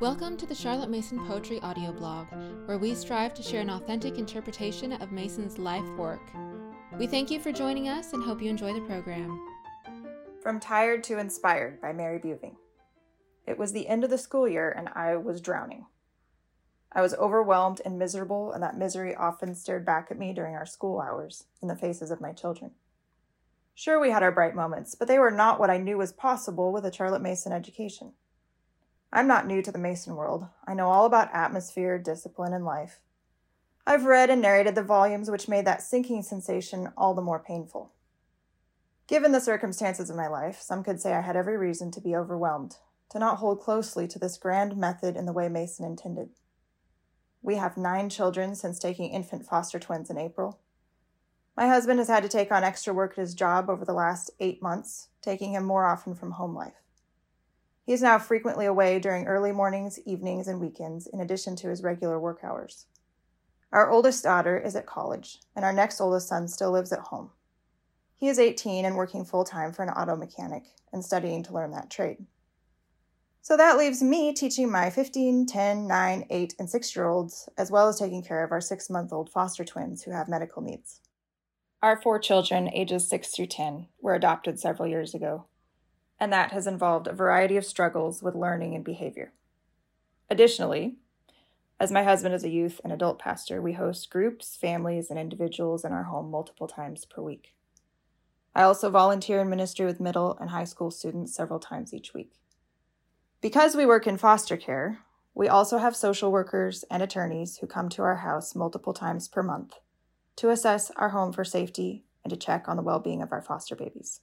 Welcome to the Charlotte Mason Poetry audio blog, where we strive to share an authentic interpretation of Mason's life work. We thank you for joining us and hope you enjoy the program. From Tired to Inspired by Mary Buving. It was the end of the school year and I was drowning. I was overwhelmed and miserable, and that misery often stared back at me during our school hours in the faces of my children. Sure, we had our bright moments, but they were not what I knew was possible with a Charlotte Mason education. I'm not new to the Mason world. I know all about atmosphere, discipline, and life. I've read and narrated the volumes which made that sinking sensation all the more painful. Given the circumstances of my life, some could say I had every reason to be overwhelmed, to not hold closely to this grand method in the way Mason intended. We have nine children since taking infant foster twins in April. My husband has had to take on extra work at his job over the last eight months, taking him more often from home life. He is now frequently away during early mornings, evenings, and weekends, in addition to his regular work hours. Our oldest daughter is at college, and our next oldest son still lives at home. He is 18 and working full time for an auto mechanic and studying to learn that trade. So that leaves me teaching my 15, 10, 9, 8, and 6 year olds, as well as taking care of our six month old foster twins who have medical needs. Our four children, ages 6 through 10, were adopted several years ago and that has involved a variety of struggles with learning and behavior. Additionally, as my husband is a youth and adult pastor, we host groups, families, and individuals in our home multiple times per week. I also volunteer in ministry with middle and high school students several times each week. Because we work in foster care, we also have social workers and attorneys who come to our house multiple times per month to assess our home for safety and to check on the well being of our foster babies.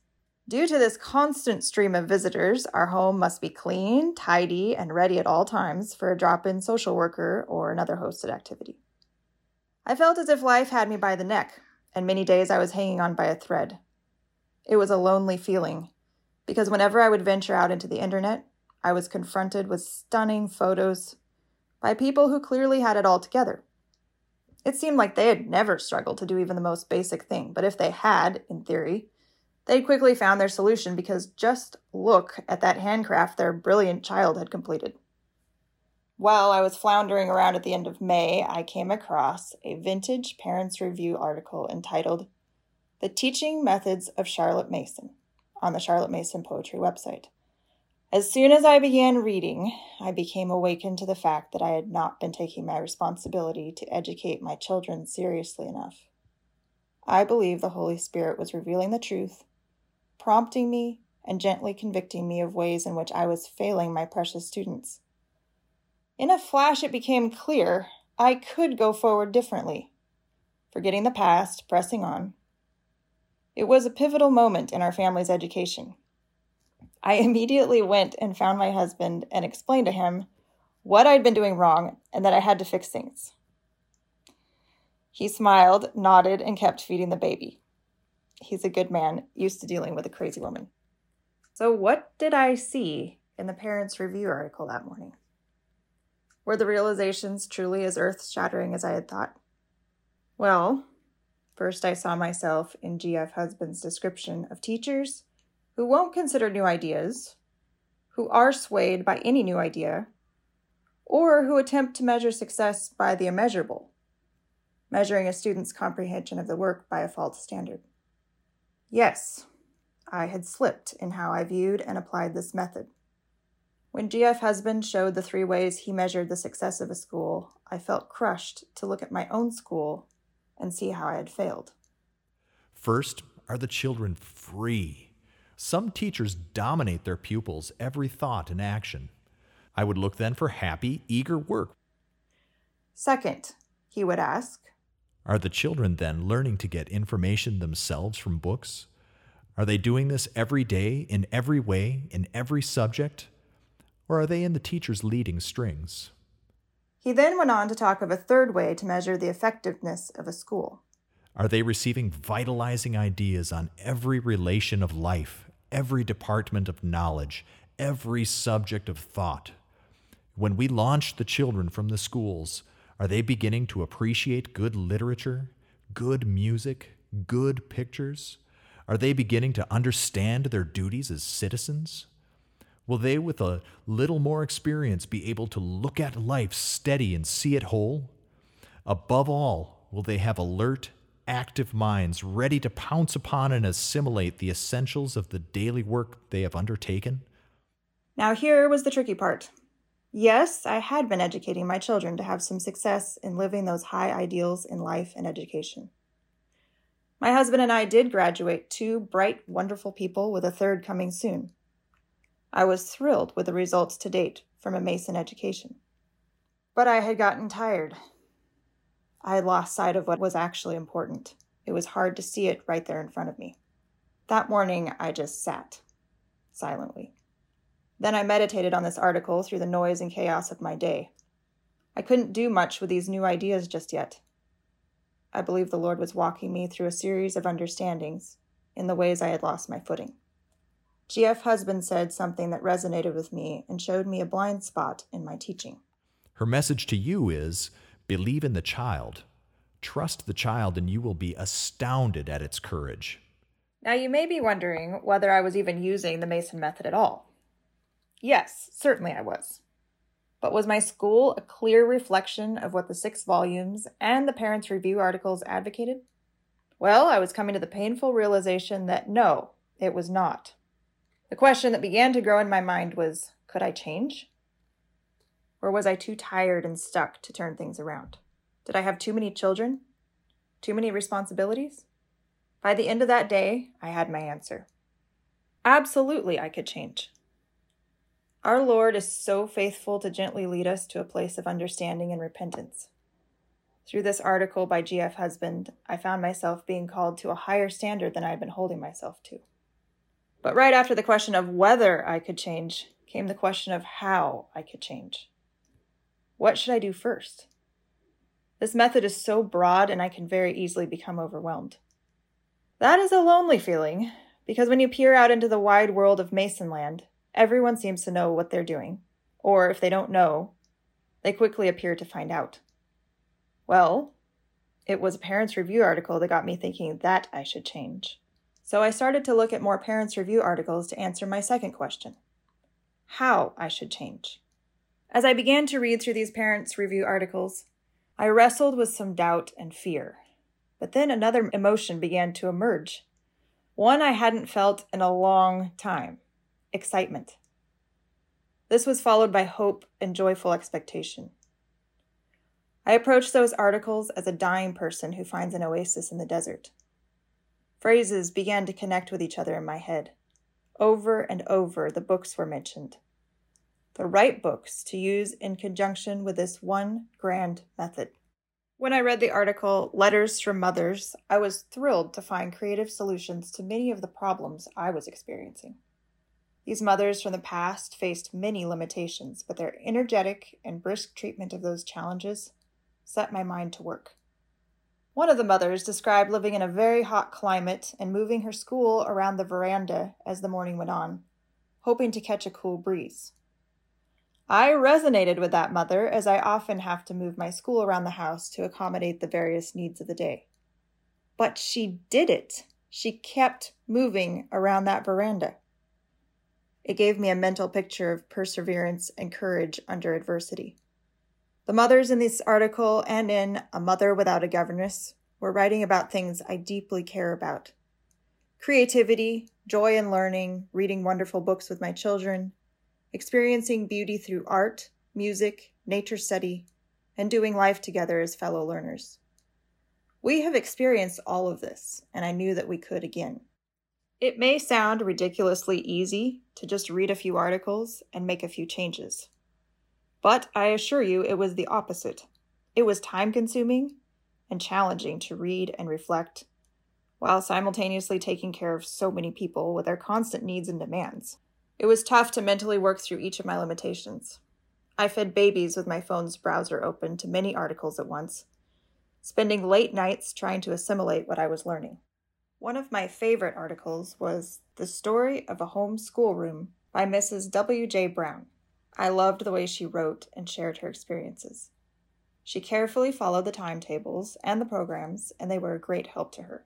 Due to this constant stream of visitors, our home must be clean, tidy, and ready at all times for a drop in social worker or another hosted activity. I felt as if life had me by the neck, and many days I was hanging on by a thread. It was a lonely feeling, because whenever I would venture out into the internet, I was confronted with stunning photos by people who clearly had it all together. It seemed like they had never struggled to do even the most basic thing, but if they had, in theory, they quickly found their solution because just look at that handcraft their brilliant child had completed. While I was floundering around at the end of May, I came across a vintage Parents Review article entitled The Teaching Methods of Charlotte Mason on the Charlotte Mason Poetry website. As soon as I began reading, I became awakened to the fact that I had not been taking my responsibility to educate my children seriously enough. I believe the Holy Spirit was revealing the truth prompting me and gently convicting me of ways in which I was failing my precious students. In a flash, it became clear I could go forward differently, forgetting the past, pressing on. It was a pivotal moment in our family's education. I immediately went and found my husband and explained to him what I'd been doing wrong and that I had to fix things. He smiled, nodded, and kept feeding the baby. He's a good man, used to dealing with a crazy woman. So, what did I see in the Parents Review article that morning? Were the realizations truly as earth shattering as I had thought? Well, first I saw myself in GF Husband's description of teachers who won't consider new ideas, who are swayed by any new idea, or who attempt to measure success by the immeasurable, measuring a student's comprehension of the work by a false standard. Yes, I had slipped in how I viewed and applied this method. When GF Husband showed the three ways he measured the success of a school, I felt crushed to look at my own school and see how I had failed. First, are the children free? Some teachers dominate their pupils' every thought and action. I would look then for happy, eager work. Second, he would ask, are the children then learning to get information themselves from books? Are they doing this every day, in every way, in every subject? Or are they in the teacher's leading strings? He then went on to talk of a third way to measure the effectiveness of a school. Are they receiving vitalizing ideas on every relation of life, every department of knowledge, every subject of thought? When we launch the children from the schools, are they beginning to appreciate good literature, good music, good pictures? Are they beginning to understand their duties as citizens? Will they, with a little more experience, be able to look at life steady and see it whole? Above all, will they have alert, active minds ready to pounce upon and assimilate the essentials of the daily work they have undertaken? Now, here was the tricky part. Yes, I had been educating my children to have some success in living those high ideals in life and education. My husband and I did graduate two bright, wonderful people, with a third coming soon. I was thrilled with the results to date from a Mason education. But I had gotten tired. I had lost sight of what was actually important. It was hard to see it right there in front of me. That morning, I just sat silently. Then I meditated on this article through the noise and chaos of my day. I couldn't do much with these new ideas just yet. I believe the Lord was walking me through a series of understandings in the ways I had lost my footing. G.F. Husband said something that resonated with me and showed me a blind spot in my teaching. Her message to you is believe in the child. Trust the child, and you will be astounded at its courage. Now, you may be wondering whether I was even using the Mason method at all. Yes, certainly I was. But was my school a clear reflection of what the six volumes and the Parents' Review articles advocated? Well, I was coming to the painful realization that no, it was not. The question that began to grow in my mind was could I change? Or was I too tired and stuck to turn things around? Did I have too many children? Too many responsibilities? By the end of that day, I had my answer. Absolutely, I could change. Our Lord is so faithful to gently lead us to a place of understanding and repentance. Through this article by G.F. Husband, I found myself being called to a higher standard than I had been holding myself to. But right after the question of whether I could change came the question of how I could change. What should I do first? This method is so broad and I can very easily become overwhelmed. That is a lonely feeling, because when you peer out into the wide world of Masonland, everyone seems to know what they're doing, or if they don't know, they quickly appear to find out. Well, it was a Parents Review article that got me thinking that I should change. So I started to look at more Parents Review articles to answer my second question how I should change. As I began to read through these Parents Review articles, I wrestled with some doubt and fear. But then another emotion began to emerge, one I hadn't felt in a long time excitement. This was followed by hope and joyful expectation. I approached those articles as a dying person who finds an oasis in the desert. Phrases began to connect with each other in my head. Over and over, the books were mentioned. The right books to use in conjunction with this one grand method. When I read the article, Letters from Mothers, I was thrilled to find creative solutions to many of the problems I was experiencing. These mothers from the past faced many limitations, but their energetic and brisk treatment of those challenges set my mind to work. One of the mothers described living in a very hot climate and moving her school around the veranda as the morning went on, hoping to catch a cool breeze. I resonated with that mother as I often have to move my school around the house to accommodate the various needs of the day. But she did it. She kept moving around that veranda. It gave me a mental picture of perseverance and courage under adversity. The mothers in this article and in A Mother Without a Governess were writing about things I deeply care about creativity, joy in learning, reading wonderful books with my children, experiencing beauty through art, music, nature study, and doing life together as fellow learners. We have experienced all of this, and I knew that we could again. It may sound ridiculously easy to just read a few articles and make a few changes. But I assure you it was the opposite. It was time consuming and challenging to read and reflect, while simultaneously taking care of so many people with their constant needs and demands. It was tough to mentally work through each of my limitations. I fed babies with my phone's browser open to many articles at once, spending late nights trying to assimilate what I was learning. One of my favorite articles was The Story of a Home Schoolroom by Mrs. W.J. Brown. I loved the way she wrote and shared her experiences. She carefully followed the timetables and the programs, and they were a great help to her.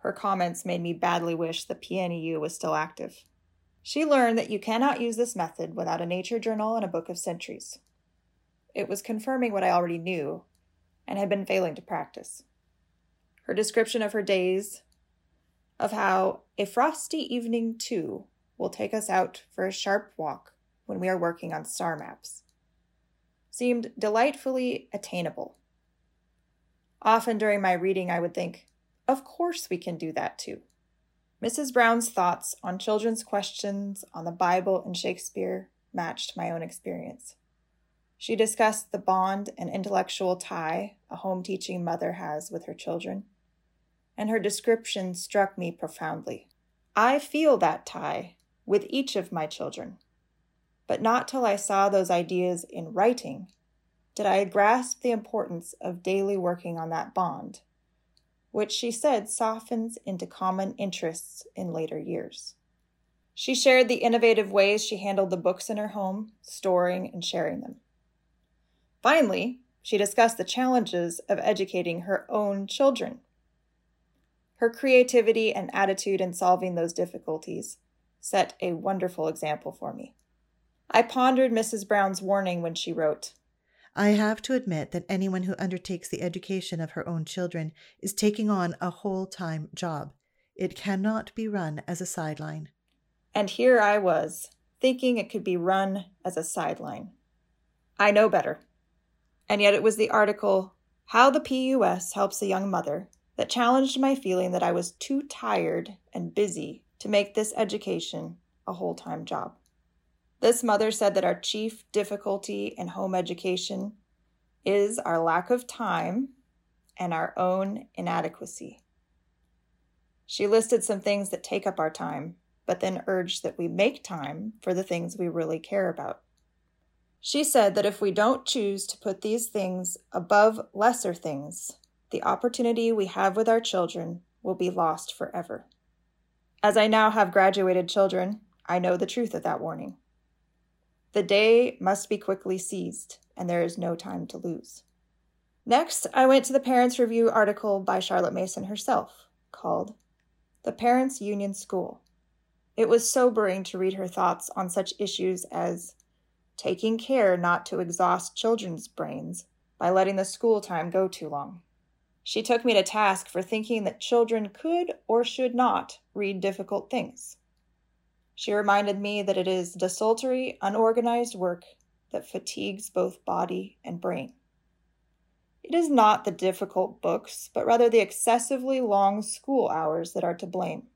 Her comments made me badly wish the PNEU was still active. She learned that you cannot use this method without a nature journal and a book of centuries. It was confirming what I already knew and had been failing to practice. Her description of her days, of how a frosty evening, too, will take us out for a sharp walk when we are working on star maps, seemed delightfully attainable. Often during my reading, I would think, of course we can do that too. Mrs. Brown's thoughts on children's questions on the Bible and Shakespeare matched my own experience. She discussed the bond and intellectual tie a home teaching mother has with her children, and her description struck me profoundly. I feel that tie with each of my children, but not till I saw those ideas in writing did I grasp the importance of daily working on that bond, which she said softens into common interests in later years. She shared the innovative ways she handled the books in her home, storing and sharing them. Finally, she discussed the challenges of educating her own children. Her creativity and attitude in solving those difficulties set a wonderful example for me. I pondered Mrs. Brown's warning when she wrote, I have to admit that anyone who undertakes the education of her own children is taking on a whole time job. It cannot be run as a sideline. And here I was, thinking it could be run as a sideline. I know better. And yet it was the article, How the PUS Helps a Young Mother, that challenged my feeling that I was too tired and busy to make this education a whole time job. This mother said that our chief difficulty in home education is our lack of time and our own inadequacy. She listed some things that take up our time, but then urged that we make time for the things we really care about. She said that if we don't choose to put these things above lesser things, the opportunity we have with our children will be lost forever. As I now have graduated children, I know the truth of that warning. The day must be quickly seized, and there is no time to lose. Next, I went to the Parents Review article by Charlotte Mason herself called The Parents Union School. It was sobering to read her thoughts on such issues as taking care not to exhaust children's brains by letting the school time go too long. She took me to task for thinking that children could or should not read difficult things. She reminded me that it is desultory, unorganized work that fatigues both body and brain. It is not the difficult books, but rather the excessively long school hours that are to blame.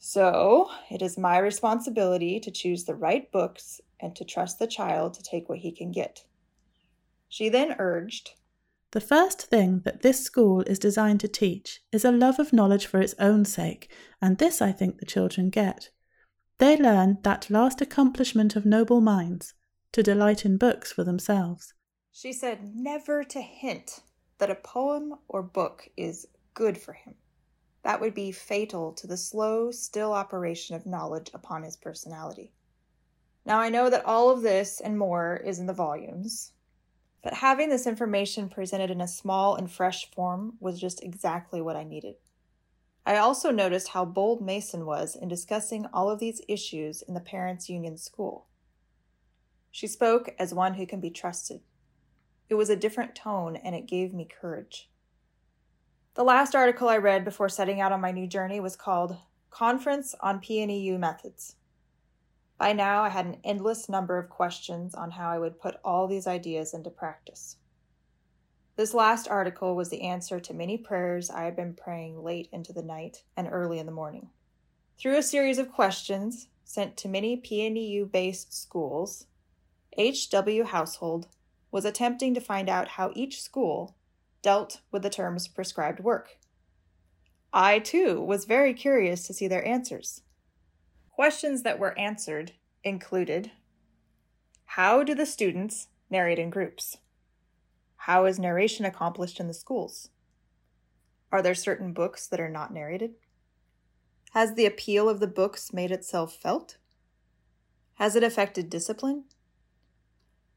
So, it is my responsibility to choose the right books and to trust the child to take what he can get. She then urged The first thing that this school is designed to teach is a love of knowledge for its own sake, and this I think the children get. They learn that last accomplishment of noble minds, to delight in books for themselves. She said never to hint that a poem or book is good for him. That would be fatal to the slow, still operation of knowledge upon his personality. Now, I know that all of this and more is in the volumes, but having this information presented in a small and fresh form was just exactly what I needed. I also noticed how bold Mason was in discussing all of these issues in the Parents Union School. She spoke as one who can be trusted. It was a different tone and it gave me courage. The last article I read before setting out on my new journey was called Conference on PNEU Methods. By now, I had an endless number of questions on how I would put all these ideas into practice. This last article was the answer to many prayers I had been praying late into the night and early in the morning. Through a series of questions sent to many PNEU based schools, H.W. Household was attempting to find out how each school dealt with the terms prescribed work. I, too, was very curious to see their answers. Questions that were answered included How do the students narrate in groups? How is narration accomplished in the schools? Are there certain books that are not narrated? Has the appeal of the books made itself felt? Has it affected discipline?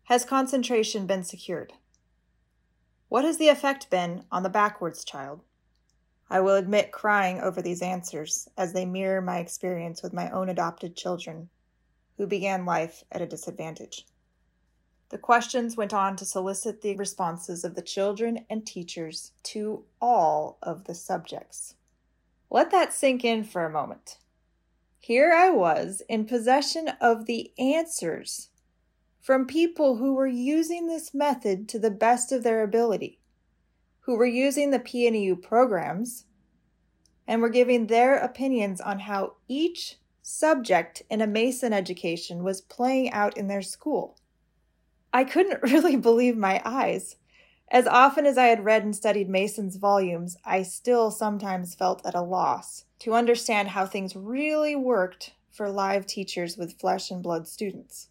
Has concentration been secured? What has the effect been on the backwards child? I will admit crying over these answers as they mirror my experience with my own adopted children, who began life at a disadvantage. The questions went on to solicit the responses of the children and teachers to all of the subjects. Let that sink in for a moment. Here I was in possession of the answers from people who were using this method to the best of their ability, who were using the PNEU programs and were giving their opinions on how each subject in a Mason education was playing out in their school. I couldn't really believe my eyes. As often as I had read and studied Mason's volumes, I still sometimes felt at a loss to understand how things really worked for live teachers with flesh and blood students.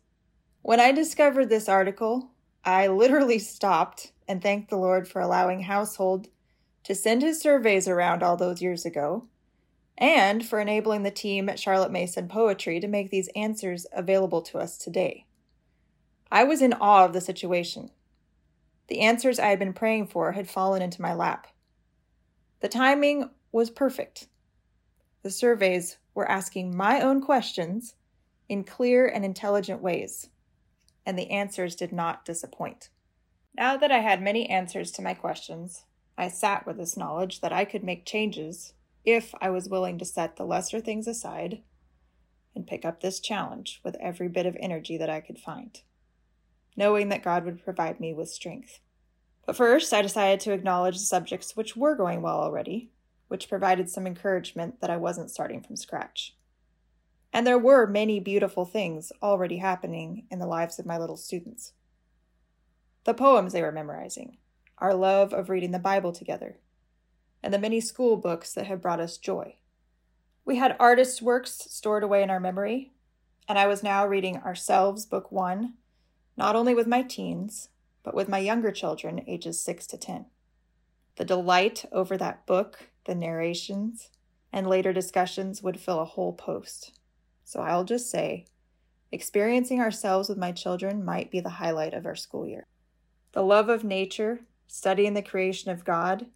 When I discovered this article, I literally stopped and thanked the Lord for allowing Household to send his surveys around all those years ago, and for enabling the team at Charlotte Mason Poetry to make these answers available to us today. I was in awe of the situation. The answers I had been praying for had fallen into my lap. The timing was perfect. The surveys were asking my own questions in clear and intelligent ways and the answers did not disappoint. Now that I had many answers to my questions, I sat with this knowledge that I could make changes if I was willing to set the lesser things aside and pick up this challenge with every bit of energy that I could find, knowing that God would provide me with strength. But first, I decided to acknowledge the subjects which were going well already, which provided some encouragement that I wasn't starting from scratch. And there were many beautiful things already happening in the lives of my little students. The poems they were memorizing, our love of reading the Bible together, and the many school books that had brought us joy. We had artists' works stored away in our memory, and I was now reading Ourselves, Book One, not only with my teens, but with my younger children, ages 6 to 10. The delight over that book, the narrations, and later discussions would fill a whole post. So I'll just say, experiencing ourselves with my children might be the highlight of our school year. The love of nature, studying the creation of God,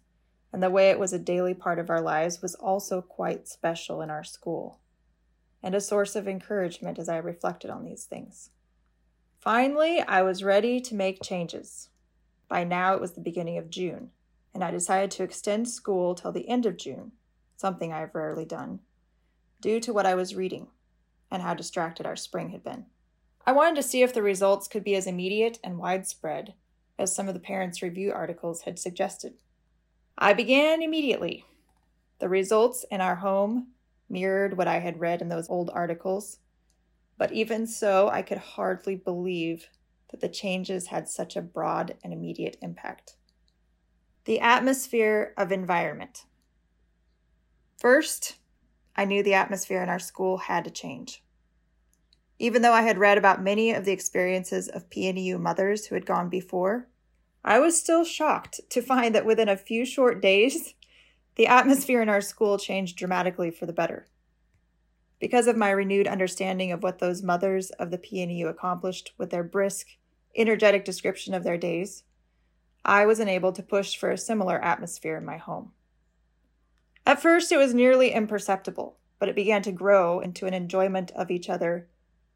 and the way it was a daily part of our lives was also quite special in our school, and a source of encouragement as I reflected on these things. Finally, I was ready to make changes. By now, it was the beginning of June, and I decided to extend school till the end of June, something I have rarely done, due to what I was reading and how distracted our spring had been. I wanted to see if the results could be as immediate and widespread as some of the parents' review articles had suggested. I began immediately. The results in our home mirrored what I had read in those old articles, but even so, I could hardly believe that the changes had such a broad and immediate impact. The atmosphere of environment. First, I knew the atmosphere in our school had to change. Even though I had read about many of the experiences of PNEU mothers who had gone before, I was still shocked to find that within a few short days, the atmosphere in our school changed dramatically for the better. Because of my renewed understanding of what those mothers of the PNEU accomplished with their brisk, energetic description of their days, I was enabled to push for a similar atmosphere in my home. At first, it was nearly imperceptible, but it began to grow into an enjoyment of each other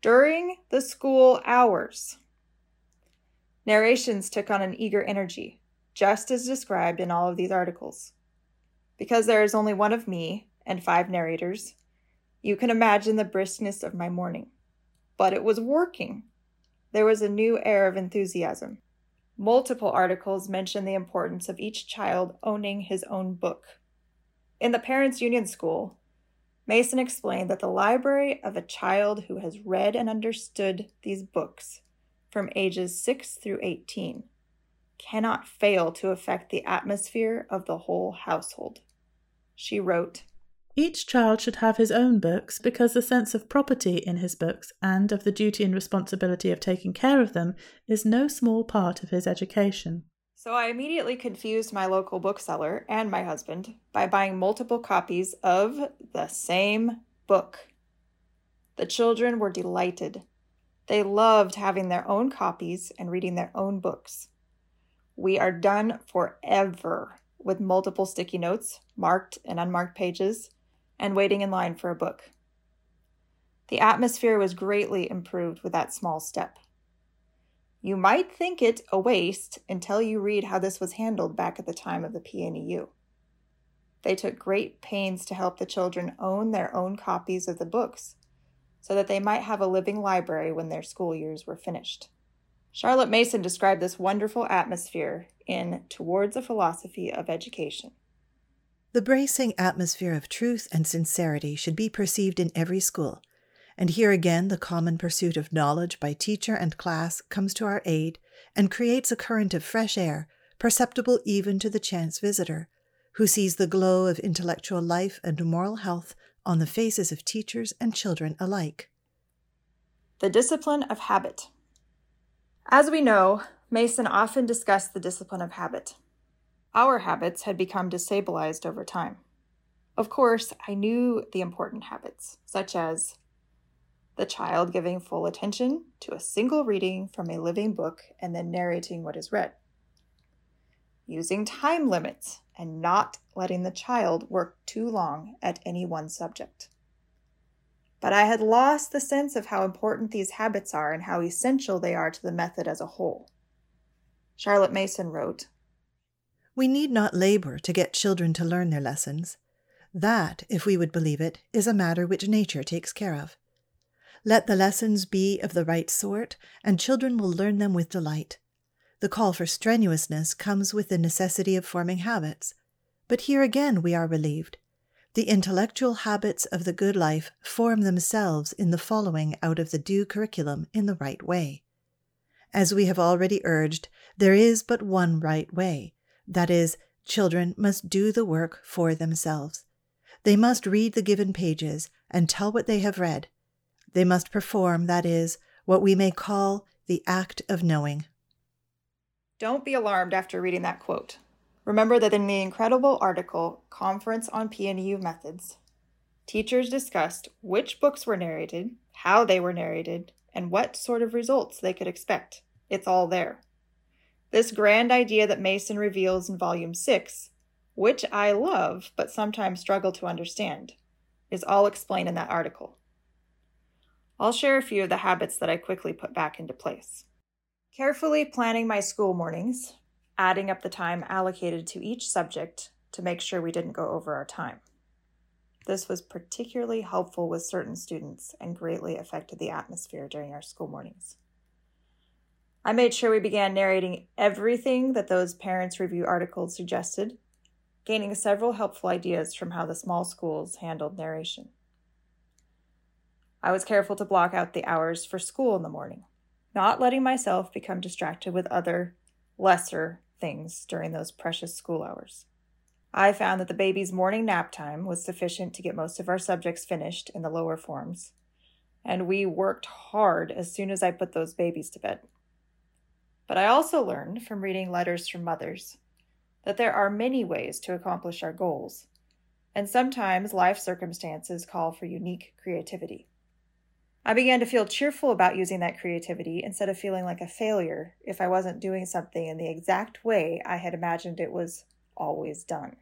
during the school hours. Narrations took on an eager energy, just as described in all of these articles. Because there is only one of me and five narrators, you can imagine the briskness of my morning. But it was working. There was a new air of enthusiasm. Multiple articles mention the importance of each child owning his own book. In the Parents Union School, Mason explained that the library of a child who has read and understood these books from ages 6 through 18 cannot fail to affect the atmosphere of the whole household. She wrote, each child should have his own books because the sense of property in his books and of the duty and responsibility of taking care of them is no small part of his education. So I immediately confused my local bookseller and my husband by buying multiple copies of the same book. The children were delighted. They loved having their own copies and reading their own books. We are done forever with multiple sticky notes, marked and unmarked pages, and waiting in line for a book. The atmosphere was greatly improved with that small step. You might think it a waste until you read how this was handled back at the time of the PNEU. They took great pains to help the children own their own copies of the books so that they might have a living library when their school years were finished. Charlotte Mason described this wonderful atmosphere in Towards a Philosophy of Education. The bracing atmosphere of truth and sincerity should be perceived in every school, and here again the common pursuit of knowledge by teacher and class comes to our aid and creates a current of fresh air, perceptible even to the chance visitor, who sees the glow of intellectual life and moral health on the faces of teachers and children alike. The discipline of habit. As we know, Mason often discussed the discipline of habit. Our habits had become destabilized over time. Of course, I knew the important habits, such as the child giving full attention to a single reading from a living book and then narrating what is read, using time limits and not letting the child work too long at any one subject. But I had lost the sense of how important these habits are and how essential they are to the method as a whole. Charlotte Mason wrote We need not labor to get children to learn their lessons. That, if we would believe it, is a matter which nature takes care of. Let the lessons be of the right sort, and children will learn them with delight. The call for strenuousness comes with the necessity of forming habits. But here again we are relieved. The intellectual habits of the good life form themselves in the following out of the due curriculum in the right way. As we have already urged, there is but one right way. That is, children must do the work for themselves. They must read the given pages and tell what they have read. They must perform, that is, what we may call the act of knowing. Don't be alarmed after reading that quote. Remember that in the incredible article, Conference on PNEU Methods, teachers discussed which books were narrated, how they were narrated, and what sort of results they could expect. It's all there. This grand idea that Mason reveals in Volume 6, which I love but sometimes struggle to understand, is all explained in that article. I'll share a few of the habits that I quickly put back into place. Carefully planning my school mornings, adding up the time allocated to each subject to make sure we didn't go over our time. This was particularly helpful with certain students and greatly affected the atmosphere during our school mornings. I made sure we began narrating everything that those parents' review articles suggested, gaining several helpful ideas from how the small schools handled narration. I was careful to block out the hours for school in the morning not letting myself become distracted with other, lesser things during those precious school hours. I found that the baby's morning nap time was sufficient to get most of our subjects finished in the lower forms, and we worked hard as soon as I put those babies to bed. But I also learned from reading letters from mothers that there are many ways to accomplish our goals, and sometimes life circumstances call for unique creativity. I began to feel cheerful about using that creativity instead of feeling like a failure if I wasn't doing something in the exact way I had imagined it was always done.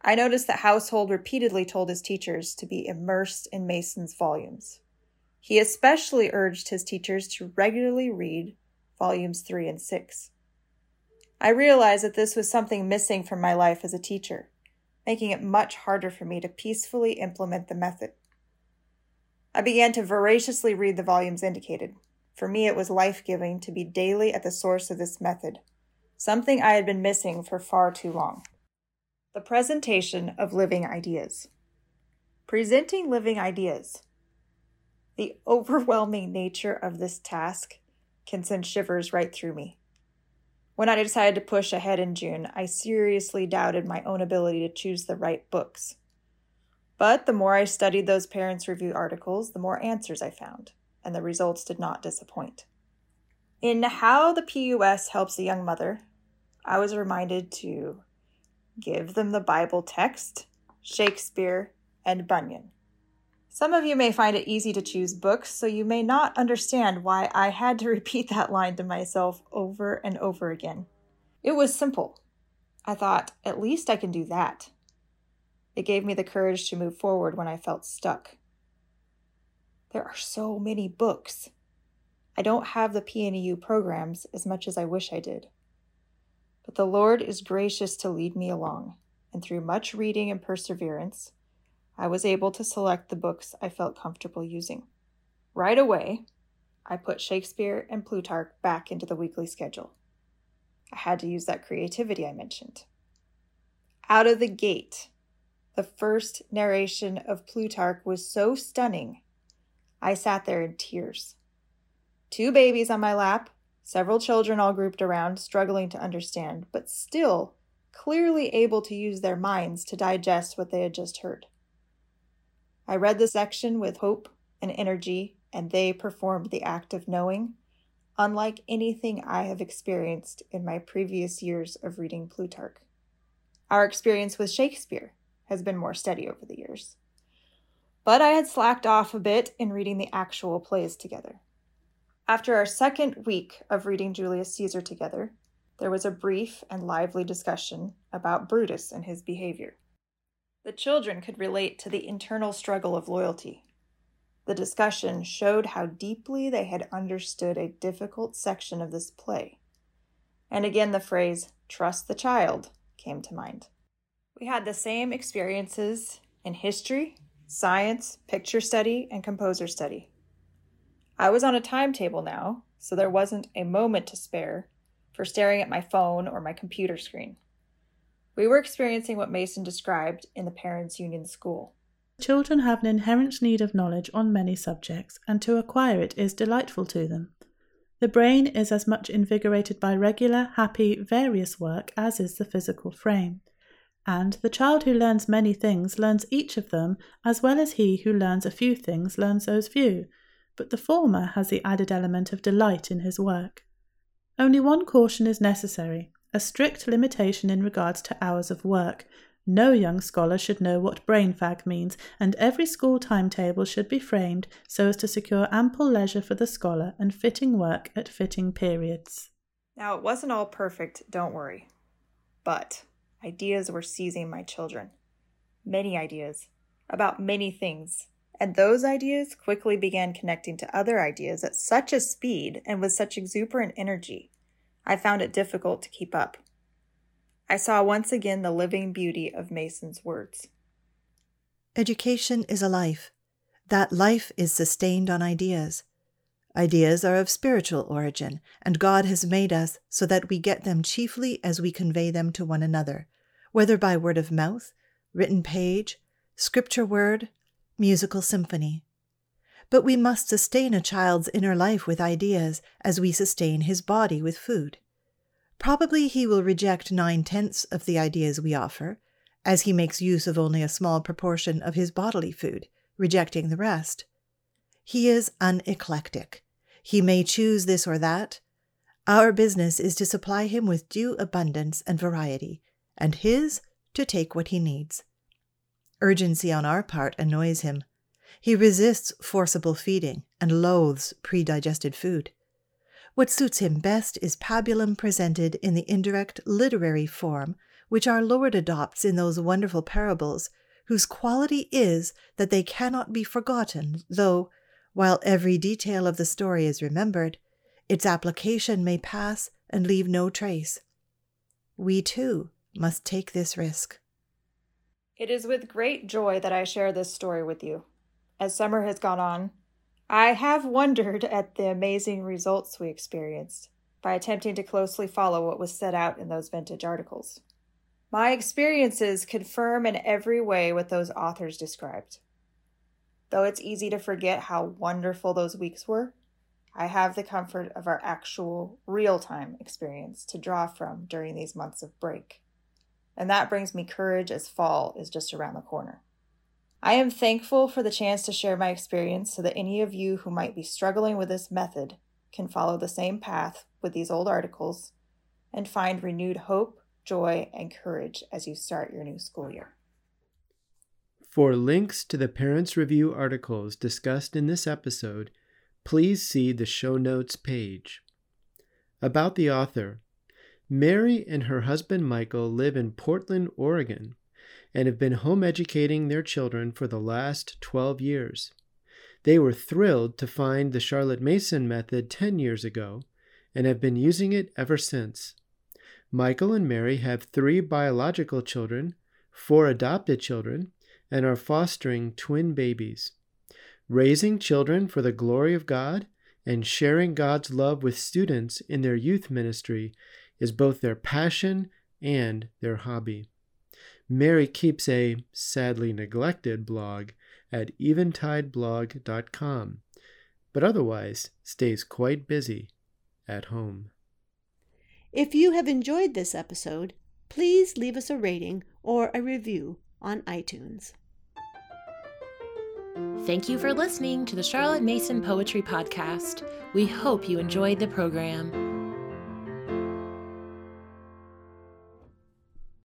I noticed that Household repeatedly told his teachers to be immersed in Mason's volumes. He especially urged his teachers to regularly read volumes 3 and 6. I realized that this was something missing from my life as a teacher, making it much harder for me to peacefully implement the method. I began to voraciously read the volumes indicated. For me, it was life giving to be daily at the source of this method, something I had been missing for far too long. The presentation of living ideas. Presenting living ideas. The overwhelming nature of this task can send shivers right through me. When I decided to push ahead in June, I seriously doubted my own ability to choose the right books. But the more I studied those parents' review articles, the more answers I found, and the results did not disappoint. In How the PUS Helps a Young Mother, I was reminded to give them the Bible text, Shakespeare, and Bunyan. Some of you may find it easy to choose books, so you may not understand why I had to repeat that line to myself over and over again. It was simple. I thought, at least I can do that. It gave me the courage to move forward when I felt stuck. There are so many books. I don't have the PNEU programs as much as I wish I did. But the Lord is gracious to lead me along, and through much reading and perseverance, I was able to select the books I felt comfortable using. Right away, I put Shakespeare and Plutarch back into the weekly schedule. I had to use that creativity I mentioned. Out of the gate, the first narration of Plutarch was so stunning, I sat there in tears. Two babies on my lap, several children all grouped around, struggling to understand, but still clearly able to use their minds to digest what they had just heard. I read the section with hope and energy, and they performed the act of knowing, unlike anything I have experienced in my previous years of reading Plutarch. Our experience with Shakespeare has been more steady over the years. But I had slacked off a bit in reading the actual plays together. After our second week of reading Julius Caesar together, there was a brief and lively discussion about Brutus and his behavior. The children could relate to the internal struggle of loyalty. The discussion showed how deeply they had understood a difficult section of this play. And again, the phrase, trust the child, came to mind. We had the same experiences in history, science, picture study, and composer study. I was on a timetable now, so there wasn't a moment to spare for staring at my phone or my computer screen. We were experiencing what Mason described in the Parents Union School. Children have an inherent need of knowledge on many subjects, and to acquire it is delightful to them. The brain is as much invigorated by regular, happy, various work as is the physical frame. And the child who learns many things learns each of them as well as he who learns a few things learns those few, but the former has the added element of delight in his work. Only one caution is necessary a strict limitation in regards to hours of work. No young scholar should know what brain fag means, and every school timetable should be framed so as to secure ample leisure for the scholar and fitting work at fitting periods. Now, it wasn't all perfect, don't worry. But ideas were seizing my children. Many ideas, about many things, and those ideas quickly began connecting to other ideas at such a speed and with such exuberant energy. I found it difficult to keep up. I saw once again the living beauty of Mason's words. Education is a life. That life is sustained on ideas. Ideas are of spiritual origin, and God has made us so that we get them chiefly as we convey them to one another, whether by word of mouth, written page, scripture word, musical symphony. But we must sustain a child's inner life with ideas as we sustain his body with food. Probably he will reject nine tenths of the ideas we offer, as he makes use of only a small proportion of his bodily food, rejecting the rest. He is uneclectic. He may choose this or that. Our business is to supply him with due abundance and variety, and his to take what he needs. Urgency on our part annoys him. He resists forcible feeding and loathes predigested food. What suits him best is pabulum presented in the indirect literary form which our Lord adopts in those wonderful parables, whose quality is that they cannot be forgotten, though, while every detail of the story is remembered, its application may pass and leave no trace. We too must take this risk. It is with great joy that I share this story with you. As summer has gone on, I have wondered at the amazing results we experienced by attempting to closely follow what was set out in those vintage articles. My experiences confirm in every way what those authors described. Though it's easy to forget how wonderful those weeks were, I have the comfort of our actual, real time experience to draw from during these months of break and that brings me courage as fall is just around the corner. I am thankful for the chance to share my experience so that any of you who might be struggling with this method can follow the same path with these old articles and find renewed hope, joy, and courage as you start your new school year. For links to the Parents Review articles discussed in this episode, please see the show notes page. About the author, Mary and her husband Michael live in Portland, Oregon, and have been home educating their children for the last 12 years. They were thrilled to find the Charlotte Mason method 10 years ago and have been using it ever since. Michael and Mary have three biological children, four adopted children, and are fostering twin babies. Raising children for the glory of God and sharing God's love with students in their youth ministry is both their passion and their hobby. Mary keeps a sadly neglected blog at eventideblog.com, but otherwise stays quite busy at home. If you have enjoyed this episode, please leave us a rating or a review on iTunes. Thank you for listening to the Charlotte Mason Poetry Podcast. We hope you enjoyed the program.